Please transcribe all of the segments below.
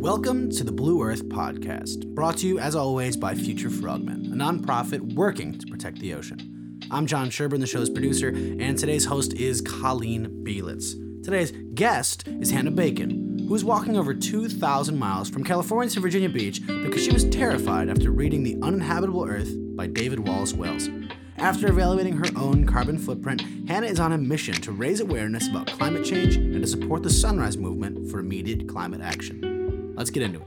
Welcome to the Blue Earth Podcast, brought to you as always by Future Frogmen, a nonprofit working to protect the ocean. I'm John Sherburne, the show's producer, and today's host is Colleen Bielitz. Today's guest is Hannah Bacon, who is walking over 2,000 miles from California to Virginia Beach because she was terrified after reading The Uninhabitable Earth by David Wallace Wells. After evaluating her own carbon footprint, Hannah is on a mission to raise awareness about climate change and to support the Sunrise Movement for immediate climate action. Let's get into it.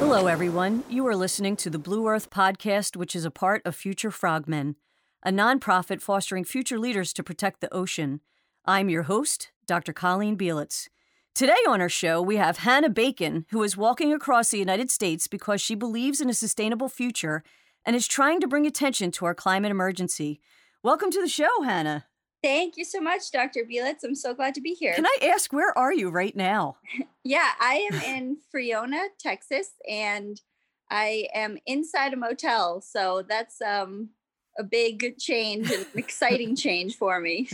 Hello, everyone. You are listening to the Blue Earth Podcast, which is a part of Future Frogmen, a nonprofit fostering future leaders to protect the ocean. I'm your host, Dr. Colleen Bielitz. Today on our show, we have Hannah Bacon, who is walking across the United States because she believes in a sustainable future and is trying to bring attention to our climate emergency. Welcome to the show, Hannah. Thank you so much, Dr. Bielitz. I'm so glad to be here. Can I ask, where are you right now? yeah, I am in Friona, Texas, and I am inside a motel. So that's um, a big change, an exciting change for me.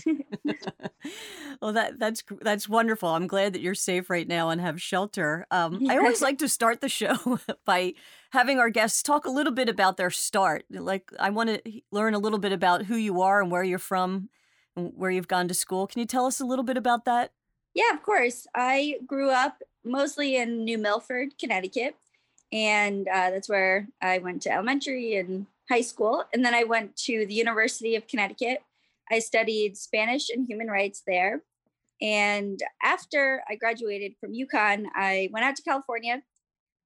well, that that's that's wonderful. I'm glad that you're safe right now and have shelter. Um, I always like to start the show by having our guests talk a little bit about their start. Like, I want to learn a little bit about who you are and where you're from, and where you've gone to school. Can you tell us a little bit about that? Yeah, of course. I grew up mostly in New Milford, Connecticut, and uh, that's where I went to elementary and high school. And then I went to the University of Connecticut. I studied Spanish and human rights there. And after I graduated from UConn, I went out to California.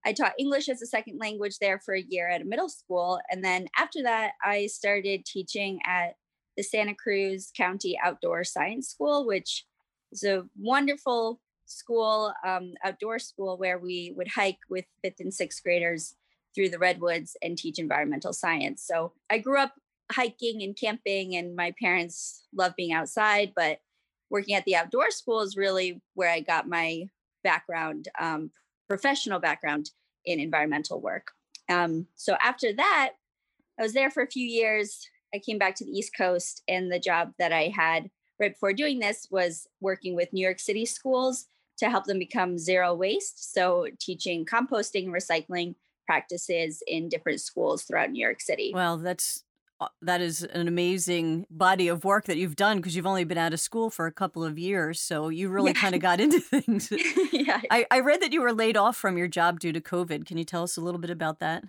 I taught English as a second language there for a year at a middle school. And then after that, I started teaching at the Santa Cruz County Outdoor Science School, which is a wonderful school, um, outdoor school, where we would hike with fifth and sixth graders through the redwoods and teach environmental science. So I grew up hiking and camping, and my parents love being outside, but working at the outdoor school is really where I got my background, um, professional background in environmental work. Um, so after that, I was there for a few years. I came back to the East Coast, and the job that I had right before doing this was working with New York City schools to help them become zero waste. So, teaching composting and recycling practices in different schools throughout New York City. Well, that's uh, that is an amazing body of work that you've done because you've only been out of school for a couple of years. So you really yeah. kind of got into things. yeah. I, I read that you were laid off from your job due to COVID. Can you tell us a little bit about that?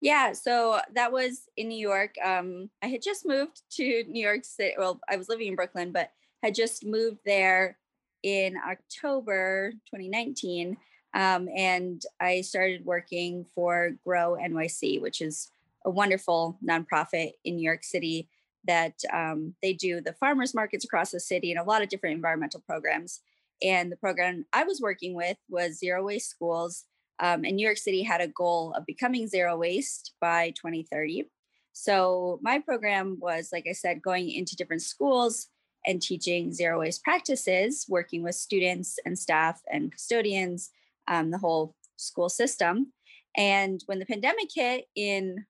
Yeah, so that was in New York. Um, I had just moved to New York City. Well, I was living in Brooklyn, but had just moved there in October 2019. Um, and I started working for Grow NYC, which is a wonderful nonprofit in New York City that um, they do the farmers markets across the city and a lot of different environmental programs. And the program I was working with was Zero Waste Schools. Um, and New York City had a goal of becoming zero waste by 2030. So my program was, like I said, going into different schools and teaching zero waste practices, working with students and staff and custodians um, the whole school system. And when the pandemic hit in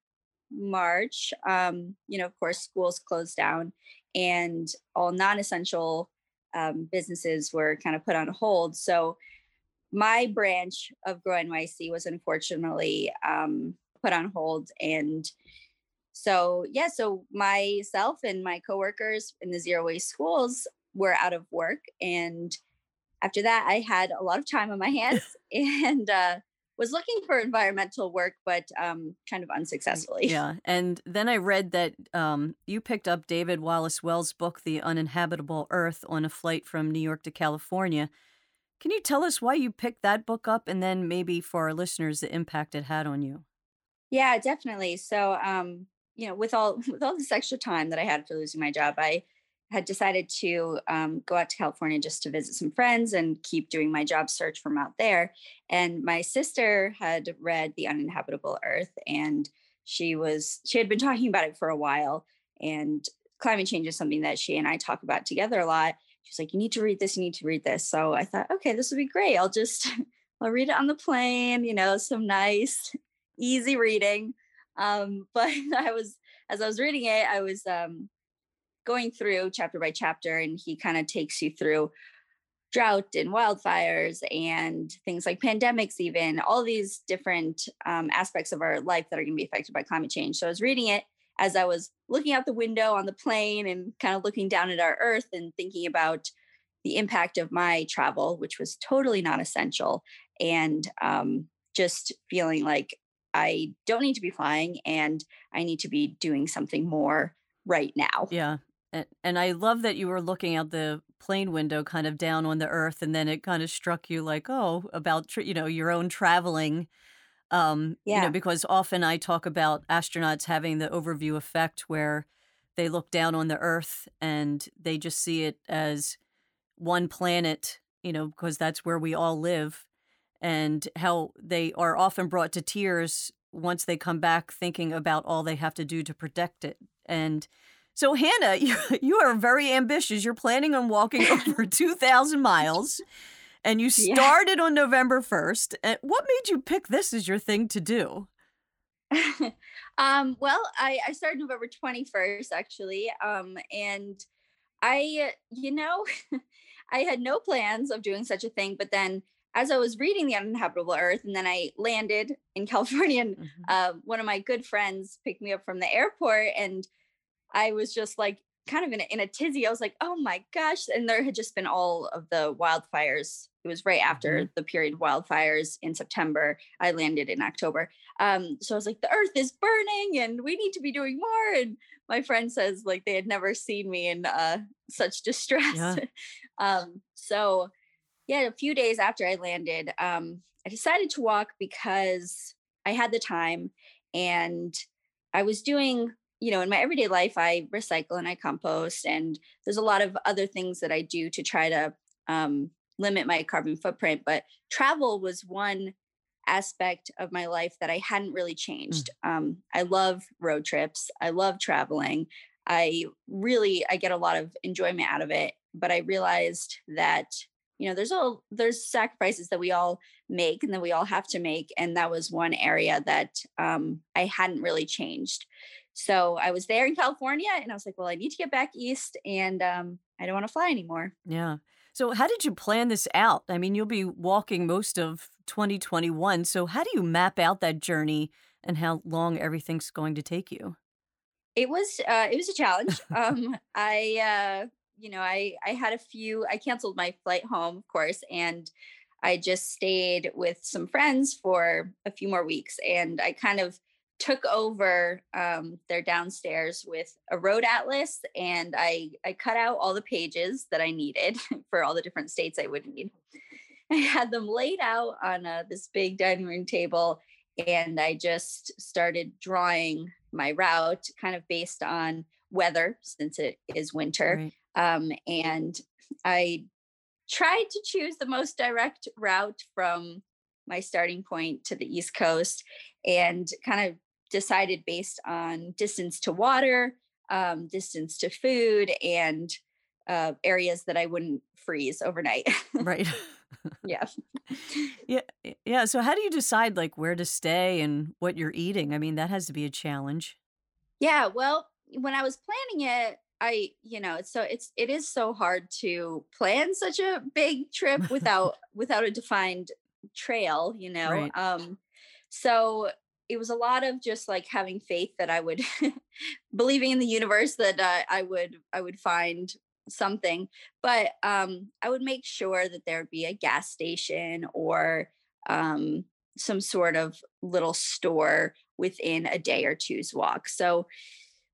March, um, you know, of course, schools closed down and all non essential um, businesses were kind of put on hold. So my branch of Grow NYC was unfortunately um, put on hold. And so, yeah, so myself and my coworkers in the zero waste schools were out of work. And after that, I had a lot of time on my hands and uh, was looking for environmental work, but um, kind of unsuccessfully. Yeah. And then I read that um, you picked up David Wallace Wells' book, The Uninhabitable Earth, on a flight from New York to California. Can you tell us why you picked that book up and then maybe for our listeners the impact it had on you? Yeah, definitely. So, um, you know, with all with all this extra time that I had for losing my job, I had decided to um, go out to California just to visit some friends and keep doing my job search from out there. And my sister had read The Uninhabitable Earth and she was, she had been talking about it for a while. And climate change is something that she and I talk about together a lot. She's like, you need to read this, you need to read this. So I thought, okay, this would be great. I'll just, I'll read it on the plane, you know, some nice, easy reading. Um, but I was, as I was reading it, I was, um, going through chapter by chapter and he kind of takes you through drought and wildfires and things like pandemics, even all these different um, aspects of our life that are going to be affected by climate change. So I was reading it as I was looking out the window on the plane and kind of looking down at our earth and thinking about the impact of my travel, which was totally non essential, and um, just feeling like I don't need to be flying and I need to be doing something more right now. Yeah. And, and I love that you were looking out the plane window kind of down on the earth and then it kind of struck you like, oh, about, you know, your own traveling. Um, yeah. You know, because often I talk about astronauts having the overview effect where they look down on the earth and they just see it as one planet, you know, because that's where we all live and how they are often brought to tears once they come back thinking about all they have to do to protect it. And so, Hannah, you, you are very ambitious. You're planning on walking over 2,000 miles, and you started yeah. on November 1st. And what made you pick this as your thing to do? um, well, I, I started November 21st, actually. Um, and I, you know, I had no plans of doing such a thing, but then as I was reading The Uninhabitable Earth, and then I landed in California, and mm-hmm. uh, one of my good friends picked me up from the airport, and I was just like kind of in a, in a tizzy. I was like, oh my gosh. And there had just been all of the wildfires. It was right after mm-hmm. the period of wildfires in September. I landed in October. Um, so I was like, the earth is burning and we need to be doing more. And my friend says like they had never seen me in uh, such distress. Yeah. um, so yeah, a few days after I landed, um, I decided to walk because I had the time and I was doing, you know, in my everyday life, I recycle and I compost, and there's a lot of other things that I do to try to um, limit my carbon footprint. But travel was one aspect of my life that I hadn't really mm. changed. Mm. Um, I love road trips. I love traveling. I really I get a lot of enjoyment out of it. But I realized that you know there's all there's sacrifices that we all make and that we all have to make and that was one area that um, i hadn't really changed so i was there in california and i was like well i need to get back east and um, i don't want to fly anymore yeah so how did you plan this out i mean you'll be walking most of 2021 so how do you map out that journey and how long everything's going to take you it was uh, it was a challenge um, i uh, you know, I I had a few. I canceled my flight home, of course, and I just stayed with some friends for a few more weeks, and I kind of took over um, their downstairs with a road atlas, and I I cut out all the pages that I needed for all the different states I would need. I had them laid out on uh, this big dining room table, and I just started drawing my route, kind of based on weather since it is winter. Right. Um, and I tried to choose the most direct route from my starting point to the East Coast and kind of decided based on distance to water, um, distance to food, and uh, areas that I wouldn't freeze overnight. right. yeah. Yeah. Yeah. So, how do you decide like where to stay and what you're eating? I mean, that has to be a challenge. Yeah. Well, when I was planning it, I, you know, so it's it is so hard to plan such a big trip without without a defined trail, you know. Right. Um so it was a lot of just like having faith that I would believing in the universe that uh, I would I would find something, but um I would make sure that there would be a gas station or um some sort of little store within a day or two's walk. So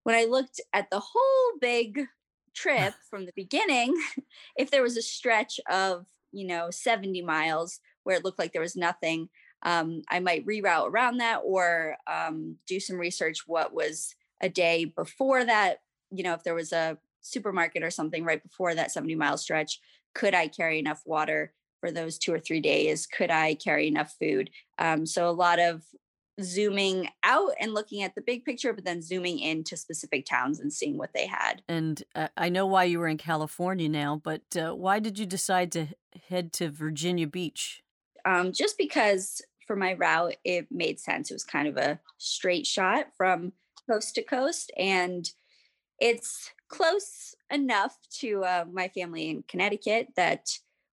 when I looked at the whole big trip from the beginning, if there was a stretch of, you know, 70 miles where it looked like there was nothing, um, I might reroute around that or um, do some research what was a day before that. You know, if there was a supermarket or something right before that 70 mile stretch, could I carry enough water for those two or three days? Could I carry enough food? Um, so a lot of zooming out and looking at the big picture, but then zooming into specific towns and seeing what they had. And uh, I know why you were in California now, but uh, why did you decide to head to Virginia Beach? Um, just because for my route, it made sense. It was kind of a straight shot from coast to coast, and it's close enough to uh, my family in Connecticut that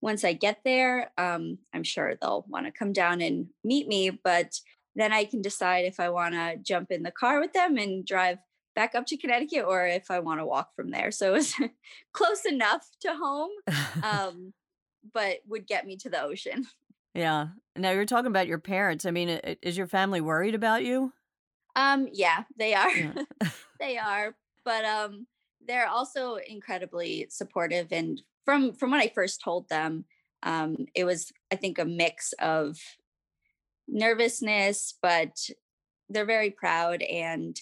once I get there, um, I'm sure they'll want to come down and meet me, but then I can decide if I want to jump in the car with them and drive back up to Connecticut or if I want to walk from there. So it was close enough to home, um, but would get me to the ocean. Yeah. Now you're talking about your parents. I mean, is your family worried about you? Um, yeah, they are. Yeah. they are. But um they're also incredibly supportive and from from when I first told them, um, it was I think a mix of nervousness, but they're very proud and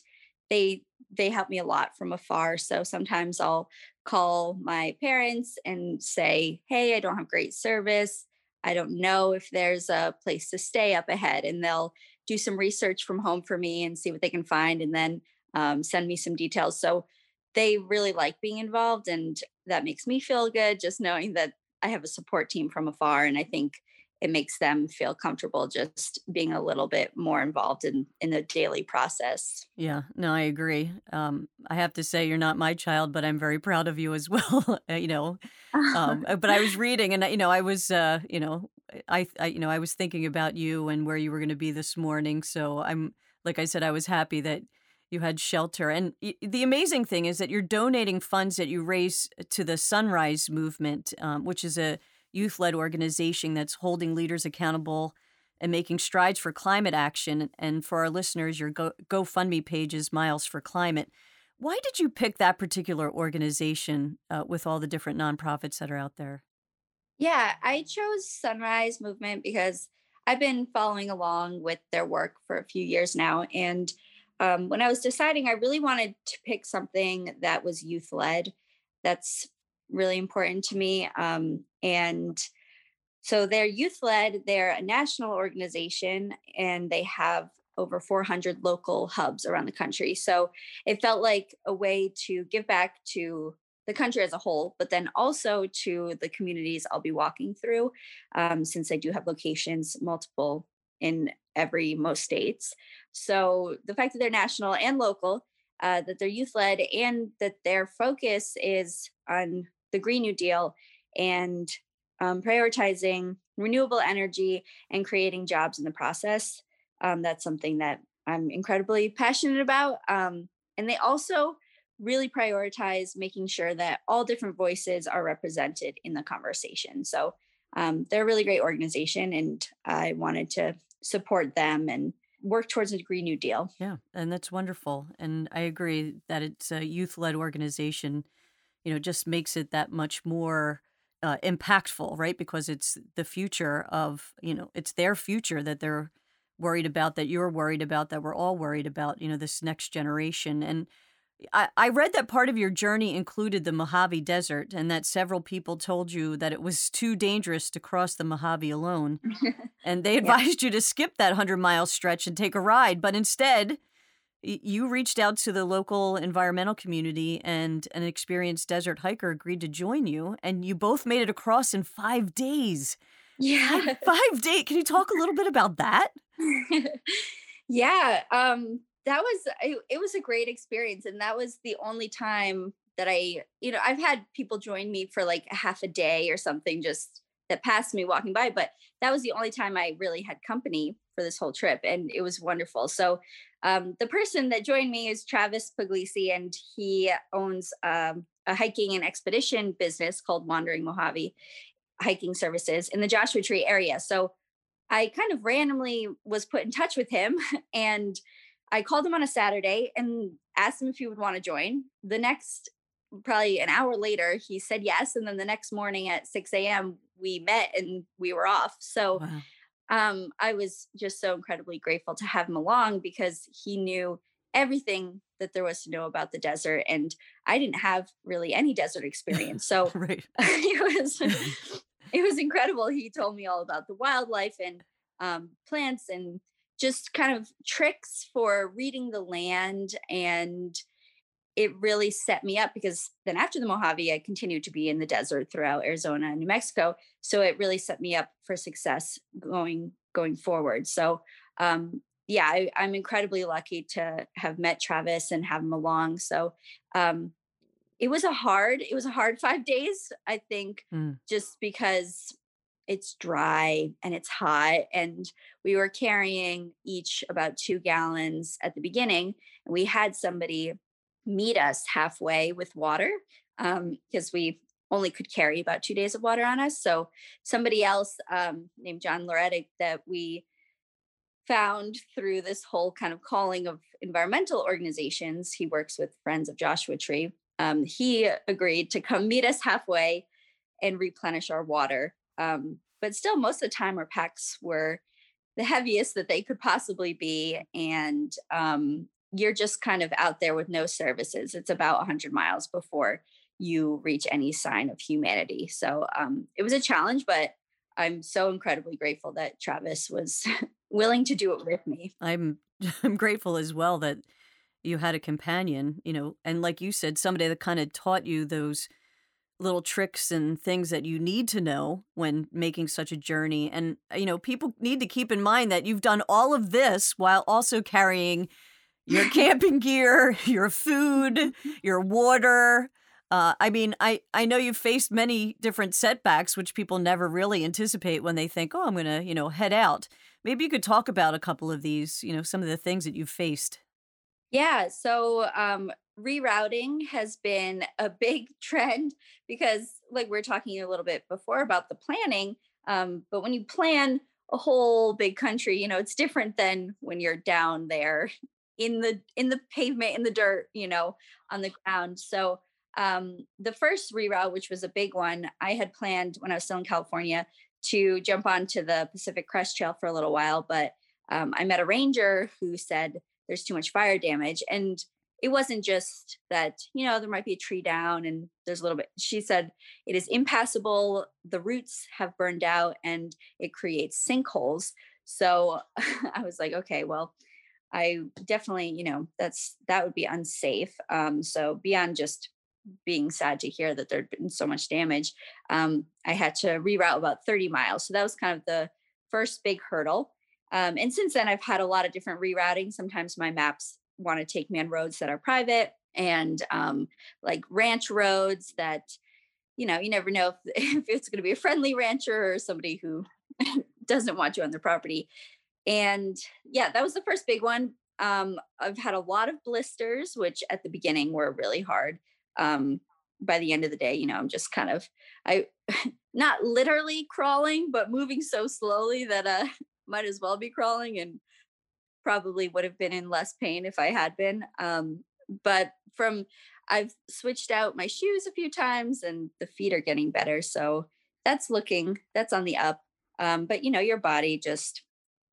they they help me a lot from afar. So sometimes I'll call my parents and say, "Hey, I don't have great service. I don't know if there's a place to stay up ahead," and they'll do some research from home for me and see what they can find, and then um, send me some details. So they really like being involved, and that makes me feel good just knowing that I have a support team from afar. And I think it makes them feel comfortable just being a little bit more involved in in the daily process. Yeah, no, I agree. Um, I have to say you're not my child, but I'm very proud of you as well. Uh, you know, um, uh, but I was reading, and you know, I was, uh, you know, I, I, you know, I was thinking about you and where you were going to be this morning. So I'm, like I said, I was happy that you had shelter. And the amazing thing is that you're donating funds that you raise to the Sunrise Movement, um, which is a youth led organization that's holding leaders accountable and making strides for climate action. And for our listeners, your Go- GoFundMe page is Miles for Climate. Why did you pick that particular organization uh, with all the different nonprofits that are out there? Yeah, I chose Sunrise Movement because I've been following along with their work for a few years now. And um, when I was deciding, I really wanted to pick something that was youth led. That's really important to me. Um, and so they're youth led, they're a national organization, and they have over 400 local hubs around the country. So it felt like a way to give back to the country as a whole, but then also to the communities I'll be walking through, um, since I do have locations multiple in every most states. So the fact that they're national and local, uh, that they're youth led, and that their focus is on the Green New Deal and um, prioritizing renewable energy and creating jobs in the process. Um, that's something that I'm incredibly passionate about. Um, and they also really prioritize making sure that all different voices are represented in the conversation. So um, they're a really great organization, and I wanted to support them and work towards a Green New Deal. Yeah, and that's wonderful. And I agree that it's a youth led organization you know, just makes it that much more uh, impactful, right? Because it's the future of, you know, it's their future that they're worried about, that you're worried about, that we're all worried about, you know, this next generation. And I, I read that part of your journey included the Mojave Desert and that several people told you that it was too dangerous to cross the Mojave alone. and they advised yeah. you to skip that 100 mile stretch and take a ride. But instead, you reached out to the local environmental community and an experienced desert hiker agreed to join you and you both made it across in five days. Yeah. five days can you talk a little bit about that? Yeah um that was it, it was a great experience and that was the only time that i you know i've had people join me for like a half a day or something just that passed me walking by but that was the only time i really had company for this whole trip and it was wonderful. So um, the person that joined me is travis puglisi and he owns um, a hiking and expedition business called wandering mojave hiking services in the joshua tree area. So i kind of randomly was put in touch with him and i called him on a saturday and asked him if he would want to join. The next probably an hour later he said yes and then the next morning at 6 a.m we met and we were off. So wow um, I was just so incredibly grateful to have him along because he knew everything that there was to know about the desert and I didn't have really any desert experience. So it was it was incredible. He told me all about the wildlife and um, plants and just kind of tricks for reading the land and it really set me up because then after the Mojave, I continued to be in the desert throughout Arizona and New Mexico. So it really set me up for success going going forward. So um, yeah, I, am incredibly lucky to have met Travis and have him along. So um, it was a hard, it was a hard five days, I think, Mm. just because it's dry and it's hot. And we were carrying each about two gallons at the beginning. And we had somebody meet us halfway with water because we only could carry about two days of water on us. So somebody else um, named John Loretic that we found through this whole kind of calling of environmental organizations. He works with Friends of Joshua Tree. Um, he agreed to come meet us halfway and replenish our water. Um, but still, most of the time, our packs were the heaviest that they could possibly be. And um, you're just kind of out there with no services. It's about 100 miles before you reach any sign of humanity. So um, it was a challenge, but I'm so incredibly grateful that Travis was willing to do it with me. I'm I'm grateful as well that you had a companion, you know, and like you said, somebody that kind of taught you those little tricks and things that you need to know when making such a journey. And you know, people need to keep in mind that you've done all of this while also carrying your camping gear, your food, your water. Uh, I mean, I, I know you've faced many different setbacks, which people never really anticipate when they think, oh, I'm going to, you know, head out. Maybe you could talk about a couple of these, you know, some of the things that you've faced. Yeah. So um, rerouting has been a big trend because, like, we are talking a little bit before about the planning. Um, but when you plan a whole big country, you know, it's different than when you're down there in the in the pavement in the dirt, you know, on the ground. So um, the first reroute, which was a big one, I had planned when I was still in California to jump onto the Pacific Crest Trail for a little while, but um, I met a ranger who said there's too much fire damage. And it wasn't just that, you know, there might be a tree down and there's a little bit. She said it is impassable. The roots have burned out and it creates sinkholes. So I was like, okay, well, I definitely, you know, that's that would be unsafe. Um, so beyond just being sad to hear that there'd been so much damage, um, I had to reroute about 30 miles. So that was kind of the first big hurdle. Um, and since then, I've had a lot of different rerouting. Sometimes my maps want to take me on roads that are private and um, like ranch roads that, you know, you never know if, if it's going to be a friendly rancher or somebody who doesn't want you on their property. And yeah, that was the first big one. Um, I've had a lot of blisters, which at the beginning were really hard. Um, by the end of the day, you know, I'm just kind of, I, not literally crawling, but moving so slowly that uh, might as well be crawling and probably would have been in less pain if I had been. Um, but from I've switched out my shoes a few times and the feet are getting better. So that's looking, that's on the up. Um, but you know, your body just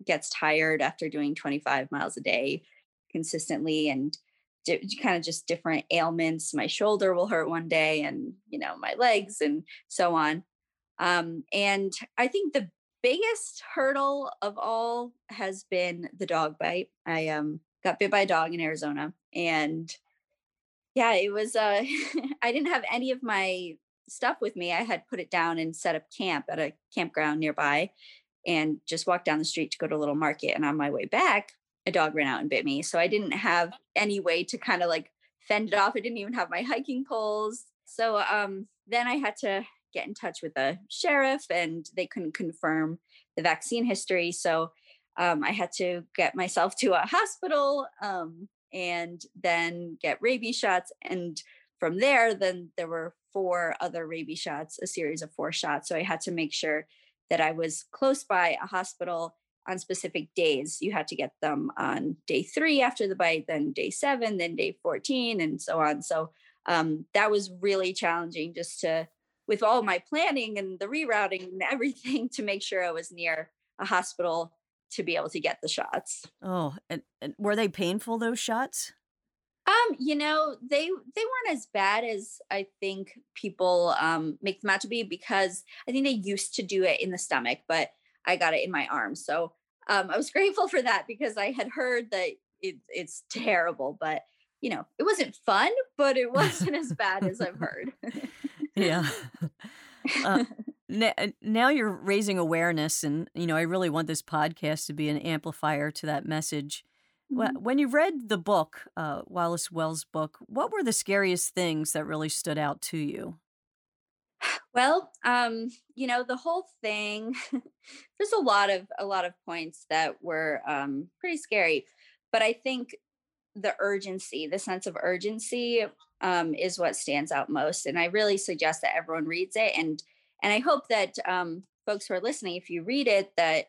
gets tired after doing 25 miles a day consistently and di- kind of just different ailments. My shoulder will hurt one day and, you know, my legs and so on. Um, and I think the biggest hurdle of all has been the dog bite. I um got bit by a dog in Arizona and yeah, it was uh I didn't have any of my stuff with me. I had put it down and set up camp at a campground nearby and just walked down the street to go to a little market and on my way back a dog ran out and bit me. So I didn't have any way to kind of like fend it off. I didn't even have my hiking poles. So um then I had to get in touch with the sheriff and they couldn't confirm the vaccine history. So um, I had to get myself to a hospital um, and then get rabies shots. And from there, then there were four other rabies shots, a series of four shots. So I had to make sure that I was close by a hospital on specific days. You had to get them on day three after the bite, then day seven, then day 14, and so on. So um, that was really challenging just to with all my planning and the rerouting and everything to make sure I was near a hospital to be able to get the shots. Oh, and, and were they painful those shots? Um, you know, they they weren't as bad as I think people um make them out to be because I think they used to do it in the stomach, but I got it in my arm. So um I was grateful for that because I had heard that it, it's terrible, but you know, it wasn't fun, but it wasn't as bad as I've heard. yeah. Uh, now you're raising awareness, and you know I really want this podcast to be an amplifier to that message. Mm-hmm. When you read the book, uh, Wallace Wells' book, what were the scariest things that really stood out to you? Well, um, you know, the whole thing. there's a lot of a lot of points that were um, pretty scary, but I think the urgency, the sense of urgency, um, is what stands out most. And I really suggest that everyone reads it. And and I hope that um, folks who are listening, if you read it, that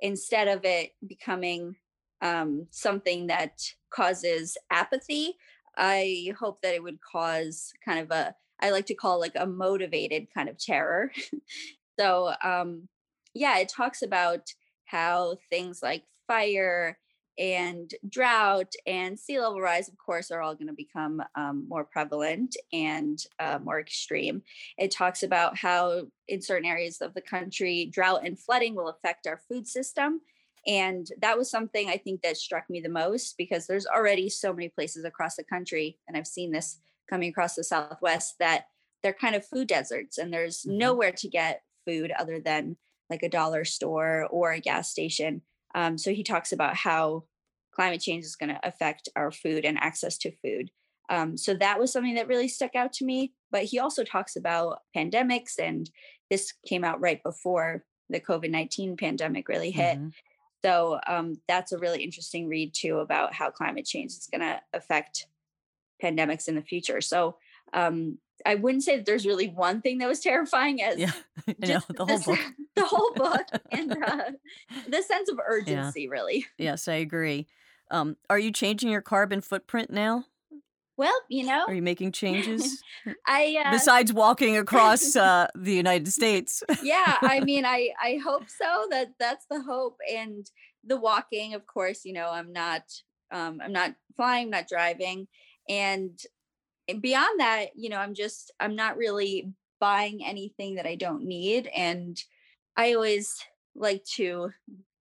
instead of it becoming um, something that causes apathy, I hope that it would cause kind of a I like to call like a motivated kind of terror. so um, yeah, it talks about how things like fire and drought and sea level rise, of course, are all going to become um, more prevalent and uh, more extreme. It talks about how, in certain areas of the country, drought and flooding will affect our food system. And that was something I think that struck me the most because there's already so many places across the country, and I've seen this coming across the Southwest, that they're kind of food deserts and there's mm-hmm. nowhere to get food other than like a dollar store or a gas station. Um, so he talks about how climate change is going to affect our food and access to food. Um, so that was something that really stuck out to me. But he also talks about pandemics, and this came out right before the COVID 19 pandemic really hit. Mm-hmm. So um, that's a really interesting read too about how climate change is going to affect pandemics in the future. So um, I wouldn't say that there's really one thing that was terrifying as yeah, know, the whole book, the whole book, and uh, the sense of urgency. Yeah. Really, yes, I agree. Um, are you changing your carbon footprint now? Well, you know, are you making changes? I uh, besides walking across uh, the United States. yeah, I mean, I I hope so. That that's the hope, and the walking, of course. You know, I'm not um, I'm not flying, not driving, and beyond that, you know, I'm just I'm not really buying anything that I don't need, and I always like to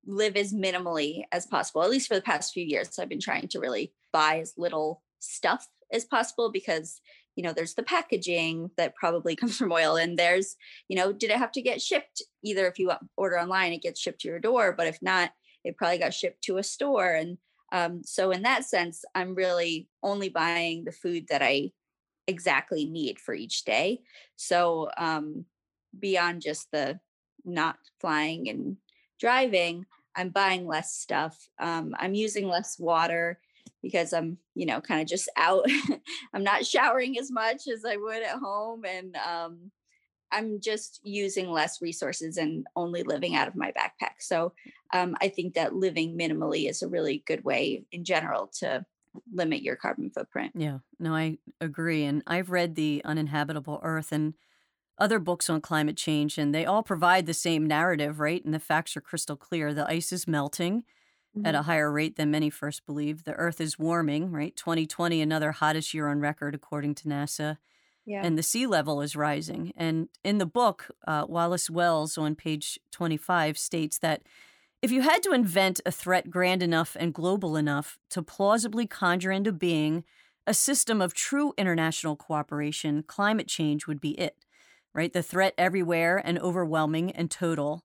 live as minimally as possible. At least for the past few years, I've been trying to really buy as little stuff as possible because you know there's the packaging that probably comes from oil and there's you know did it have to get shipped either if you order online it gets shipped to your door but if not it probably got shipped to a store. And um, so in that sense i'm really only buying the food that i exactly need for each day. So um, beyond just the not flying and driving i'm buying less stuff. Um, i'm using less water because I'm, you know, kind of just out. I'm not showering as much as I would at home. And um, I'm just using less resources and only living out of my backpack. So um, I think that living minimally is a really good way in general to limit your carbon footprint. Yeah, no, I agree. And I've read The Uninhabitable Earth and other books on climate change, and they all provide the same narrative, right? And the facts are crystal clear. The ice is melting mm-hmm. at a higher rate than many first believed. The Earth is warming, right? 2020, another hottest year on record, according to NASA. Yeah. And the sea level is rising. And in the book, uh, Wallace Wells on page 25 states that if you had to invent a threat grand enough and global enough to plausibly conjure into being a system of true international cooperation, climate change would be it, right? The threat everywhere and overwhelming and total.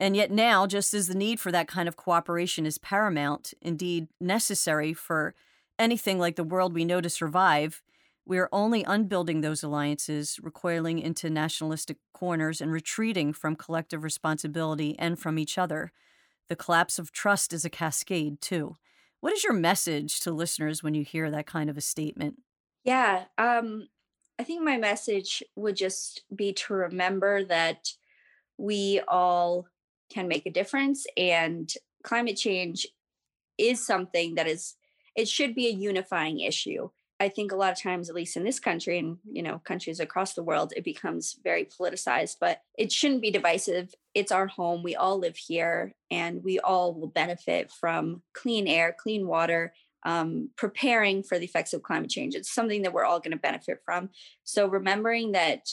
And yet, now, just as the need for that kind of cooperation is paramount, indeed necessary for anything like the world we know to survive, we are only unbuilding those alliances, recoiling into nationalistic corners and retreating from collective responsibility and from each other. The collapse of trust is a cascade, too. What is your message to listeners when you hear that kind of a statement? Yeah, um, I think my message would just be to remember that we all can make a difference and climate change is something that is it should be a unifying issue. I think a lot of times at least in this country and you know countries across the world it becomes very politicized but it shouldn't be divisive. It's our home. We all live here and we all will benefit from clean air clean water um, preparing for the effects of climate change. It's something that we're all going to benefit from. So remembering that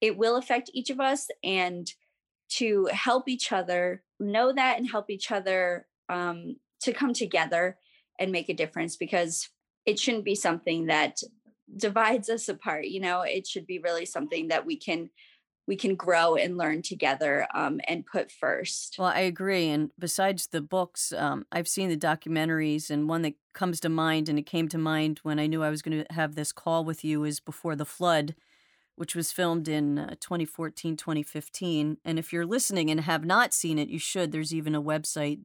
it will affect each of us and to help each other know that and help each other um, to come together and make a difference because it shouldn't be something that divides us apart you know it should be really something that we can we can grow and learn together um, and put first. Well, I agree. And besides the books, um, I've seen the documentaries, and one that comes to mind, and it came to mind when I knew I was going to have this call with you, is Before the Flood, which was filmed in uh, 2014, 2015. And if you're listening and have not seen it, you should. There's even a website,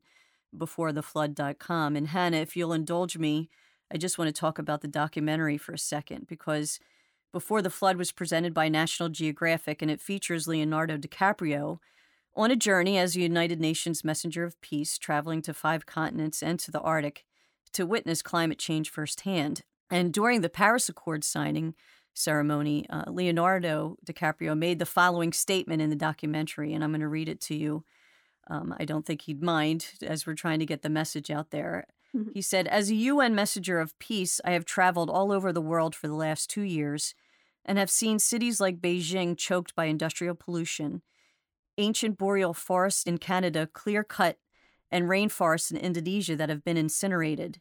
beforetheflood.com. And Hannah, if you'll indulge me, I just want to talk about the documentary for a second because before the Flood was presented by National Geographic, and it features Leonardo DiCaprio on a journey as a United Nations messenger of peace, traveling to five continents and to the Arctic to witness climate change firsthand. And during the Paris Accord signing ceremony, uh, Leonardo DiCaprio made the following statement in the documentary, and I'm going to read it to you. Um, I don't think he'd mind as we're trying to get the message out there. Mm-hmm. He said, As a UN messenger of peace, I have traveled all over the world for the last two years and have seen cities like Beijing choked by industrial pollution, ancient boreal forests in Canada clear cut, and rainforests in Indonesia that have been incinerated.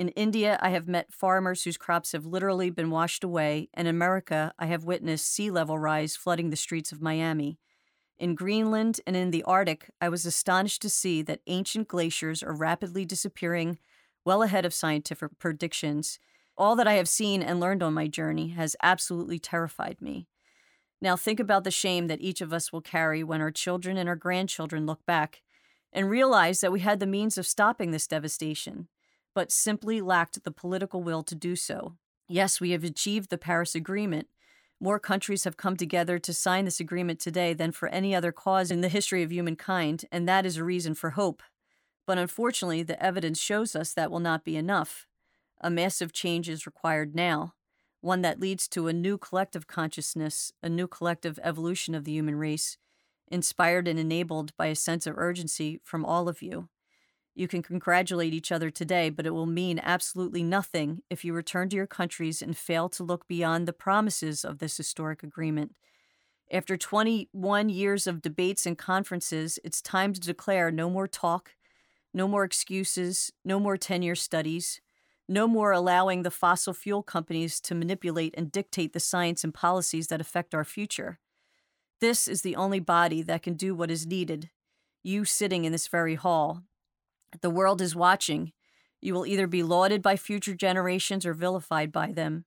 In India, I have met farmers whose crops have literally been washed away, and in America, I have witnessed sea level rise flooding the streets of Miami. In Greenland and in the Arctic, I was astonished to see that ancient glaciers are rapidly disappearing well ahead of scientific predictions, all that I have seen and learned on my journey has absolutely terrified me. Now think about the shame that each of us will carry when our children and our grandchildren look back and realize that we had the means of stopping this devastation, but simply lacked the political will to do so. Yes, we have achieved the Paris Agreement. More countries have come together to sign this agreement today than for any other cause in the history of humankind, and that is a reason for hope. But unfortunately, the evidence shows us that will not be enough. A massive change is required now, one that leads to a new collective consciousness, a new collective evolution of the human race, inspired and enabled by a sense of urgency from all of you. You can congratulate each other today, but it will mean absolutely nothing if you return to your countries and fail to look beyond the promises of this historic agreement. After 21 years of debates and conferences, it's time to declare no more talk, no more excuses, no more 10 year studies, no more allowing the fossil fuel companies to manipulate and dictate the science and policies that affect our future. This is the only body that can do what is needed. You sitting in this very hall. The world is watching. You will either be lauded by future generations or vilified by them.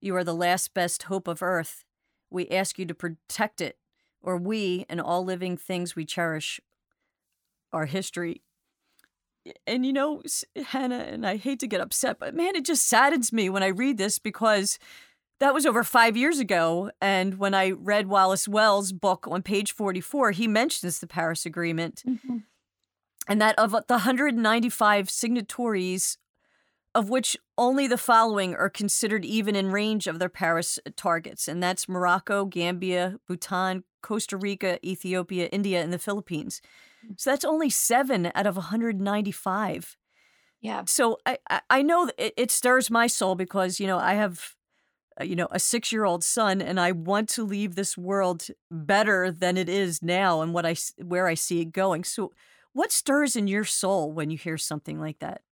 You are the last best hope of Earth. We ask you to protect it, or we and all living things we cherish, our history, and you know, Hannah, and I hate to get upset, but man, it just saddens me when I read this because that was over five years ago. And when I read Wallace Wells' book on page 44, he mentions the Paris Agreement. Mm-hmm. And that of uh, the 195 signatories, of which only the following are considered even in range of their Paris uh, targets, and that's Morocco, Gambia, Bhutan, Costa Rica, Ethiopia, India, and the Philippines. Mm. So that's only seven out of 195. Yeah. So I, I know it, it stirs my soul because, you know, I have, uh, you know, a six year old son and I want to leave this world better than it is now and what I, where I see it going. So what stirs in your soul when you hear something like that?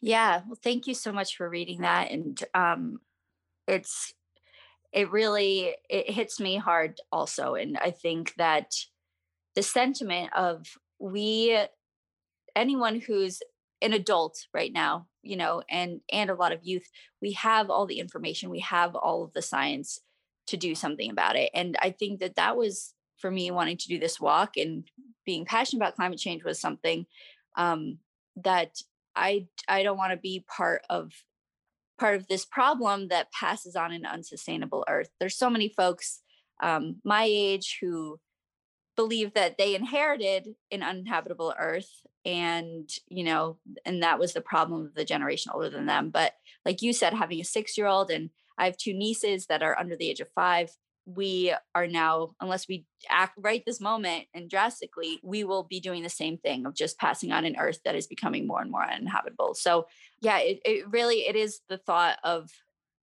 Yeah. Well, thank you so much for reading that. And um, it's, it really, it hits me hard also. And I think that, the sentiment of we anyone who's an adult right now you know and and a lot of youth we have all the information we have all of the science to do something about it and i think that that was for me wanting to do this walk and being passionate about climate change was something um, that i i don't want to be part of part of this problem that passes on an unsustainable earth. There's so many folks um, my age who believe that they inherited an uninhabitable earth and you know and that was the problem of the generation older than them. But like you said having a 6 year old and i have two nieces that are under the age of 5 we are now unless we act right this moment and drastically we will be doing the same thing of just passing on an earth that is becoming more and more uninhabitable. So yeah it, it really it is the thought of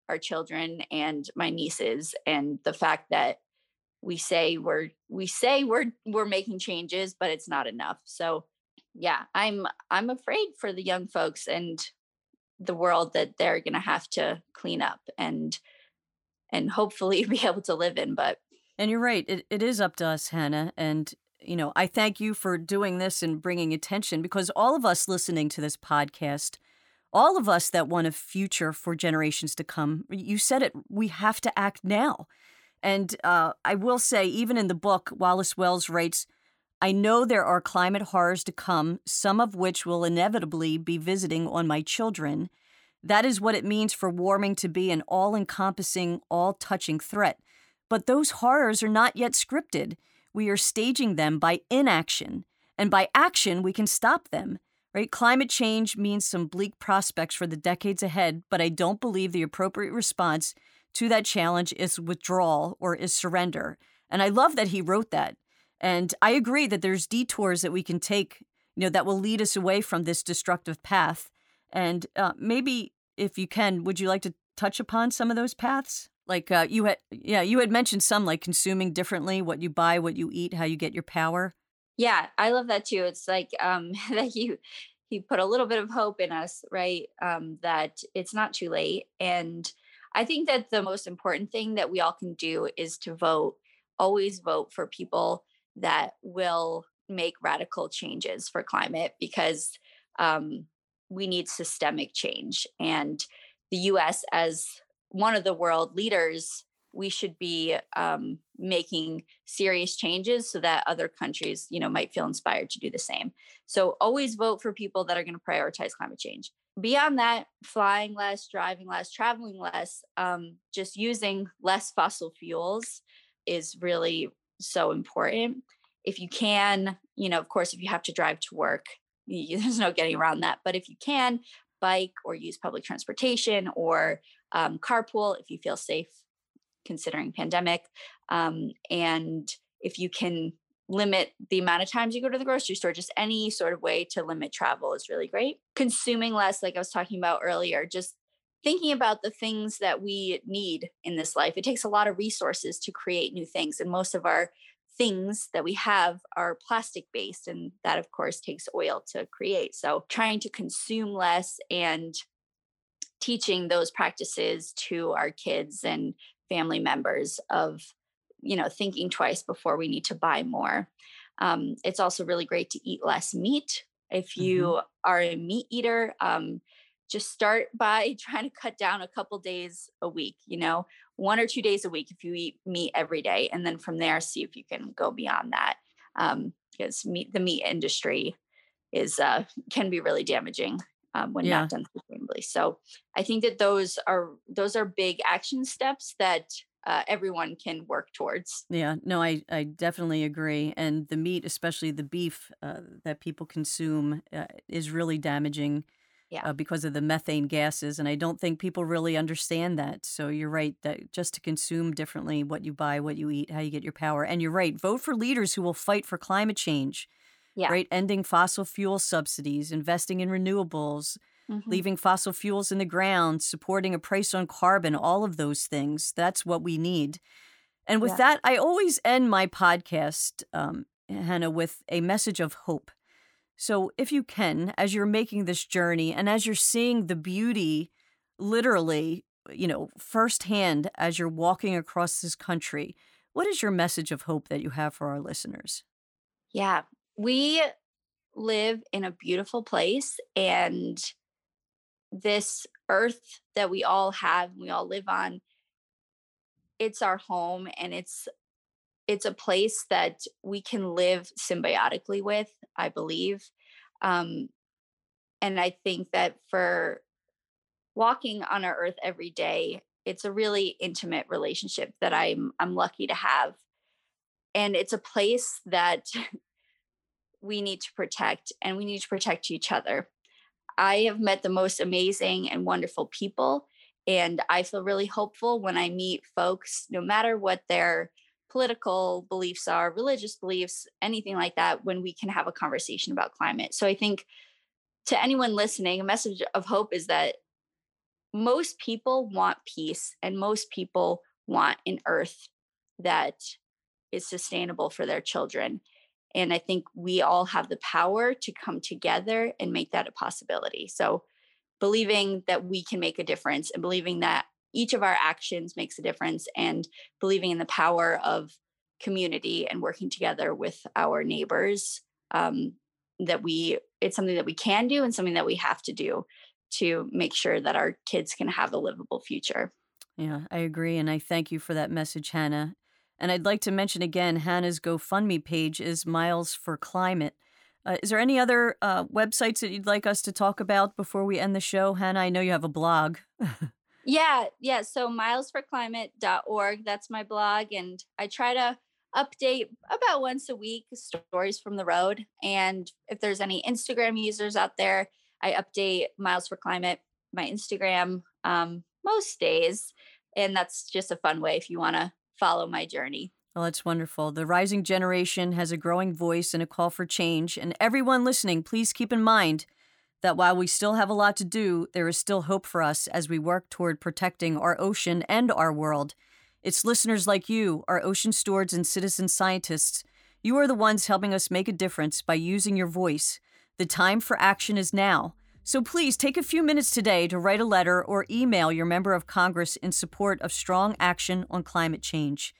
our children and my nieces and the fact that we say we're we say we're we're making changes but it's not enough. So yeah i'm i'm afraid for the young folks and the world that they're to have to clean up and and hopefully be able to live in but And you're right. It, it is up to us, Hannah. And, you know, I thank you for doing this and bringing attention because all of us listening to this podcast, all of us that want a future for generations to come, you said it, we have to act now. And uh, I will say, even in the book, Wallace Wells writes, I know there are climate horrors to come, some of which will inevitably be visiting on my children. That is what it means for warming to be an all encompassing, all touching threat. But those horrors are not yet scripted. We are staging them by inaction. And by action, we can stop them. Right? Climate change means some bleak prospects for the decades ahead, but I don't believe the appropriate response to that challenge is withdrawal or is surrender. And I love that he wrote that. And I agree that there's detours that we can take, you know, that will lead us away from this destructive path. And uh, maybe if you can, would you like to touch upon some of those paths? Like uh, you had, yeah, you had mentioned some like consuming differently, what you buy, what you eat, how you get your power. Yeah, I love that too. It's like um, that you he put a little bit of hope in us, right? Um, that it's not too late. And I think that the most important thing that we all can do is to vote. Always vote for people that will make radical changes for climate because um, we need systemic change. And the US, as one of the world leaders, we should be um, making serious changes so that other countries, you know, might feel inspired to do the same. So always vote for people that are going to prioritize climate change. Beyond that, flying less, driving less, traveling less, um, just using less fossil fuels is really so important. If you can, you know, of course, if you have to drive to work, there's no getting around that. But if you can, bike or use public transportation or um, carpool if you feel safe considering pandemic. Um, and if you can limit the amount of times you go to the grocery store, just any sort of way to limit travel is really great. Consuming less, like I was talking about earlier, just thinking about the things that we need in this life. It takes a lot of resources to create new things. And most of our things that we have are plastic based and that of course takes oil to create. So trying to consume less and teaching those practices to our kids and family members of you know thinking twice before we need to buy more. Um, it's also really great to eat less meat. If you mm-hmm. are a meat eater um, just start by trying to cut down a couple days a week you know one or two days a week if you eat meat every day and then from there see if you can go beyond that um, because meat the meat industry is uh, can be really damaging um, when yeah. not done sustainably so i think that those are those are big action steps that uh, everyone can work towards. Yeah, no, I, I definitely agree. And the meat, especially the beef uh, that people consume, uh, is really damaging yeah. Uh, because of the methane gases. And I don't think people really understand that. So you're right that just to consume differently what you buy, what you eat, how you get your power. And you're right, vote for leaders who will fight for climate change. Yeah. Right? Ending fossil fuel subsidies, investing in renewables, mm-hmm. leaving fossil fuels in the ground, supporting a price on carbon, all of those things. That's what we need. And with yeah. that, I always end my podcast, um, Hannah, with a message of hope. So, if you can, as you're making this journey and as you're seeing the beauty literally, you know, firsthand as you're walking across this country, what is your message of hope that you have for our listeners? Yeah, we live in a beautiful place and this earth that we all have, we all live on, it's our home and it's it's a place that we can live symbiotically with, I believe. Um, and I think that for walking on our earth every day, it's a really intimate relationship that I'm I'm lucky to have. And it's a place that we need to protect and we need to protect each other. I have met the most amazing and wonderful people and I feel really hopeful when I meet folks no matter what their political beliefs are, religious beliefs, anything like that, when we can have a conversation about climate. So I think to anyone listening, a message of hope is that most people want peace and most people want an earth that is sustainable for their children. And I think we all have the power to come together and make that a possibility. So, believing that we can make a difference and believing that each of our actions makes a difference and believing in the power of community and working together with our neighbors um, that we it's something that we can do and something that we have to do to make sure that our kids can have a livable future. Yeah, I agree. And I thank you for that message, Hannah. And I'd like to mention again Hannah's GoFundMe page is Miles for Climate. Uh, is there any other uh, websites that you'd like us to talk about before we end the show? Hannah, I know you have a blog. yeah, yeah. So milesforclimate.org, that's my blog. And I try to update about once a week stories from the road. And if there's any Instagram users out there, I update Miles for Climate, my Instagram, um, most days. And that's just a fun way if you want to follow my journey. Well, that's wonderful. The rising generation has a growing voice and a call for change. And everyone listening, please keep in mind that while we still have a lot to do, there is still hope for us as we work toward protecting our ocean and our world. It's listeners like you, our ocean stewards and citizen scientists. You are the ones helping us make a difference by using your voice. The time for action is now. So please take a few minutes today to write a letter or email your member of Congress in support of strong action on climate change.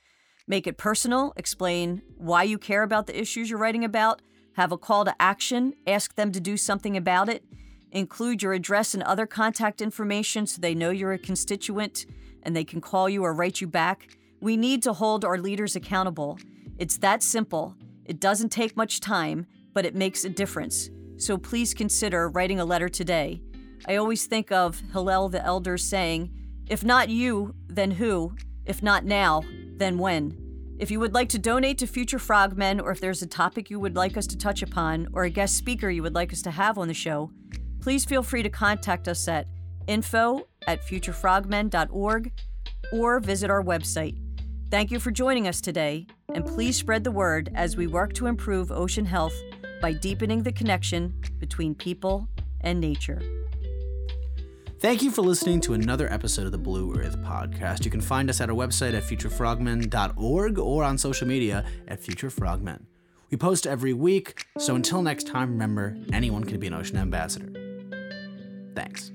Make it personal, explain why you care about the issues you're writing about, have a call to action, ask them to do something about it, include your address and other contact information so they know you're a constituent and they can call you or write you back. We need to hold our leaders accountable. It's that simple. It doesn't take much time, but it makes a difference. So please consider writing a letter today. I always think of Hillel the Elder saying, If not you, then who? If not now, then when? If you would like to donate to Future Frogmen, or if there's a topic you would like us to touch upon, or a guest speaker you would like us to have on the show, please feel free to contact us at info at futurefrogmen.org or visit our website. Thank you for joining us today, and please spread the word as we work to improve ocean health by deepening the connection between people and nature. Thank you for listening to another episode of the Blue Earth Podcast. You can find us at our website at futurefrogmen.org or on social media at futurefrogmen. We post every week, so until next time, remember anyone can be an ocean ambassador. Thanks.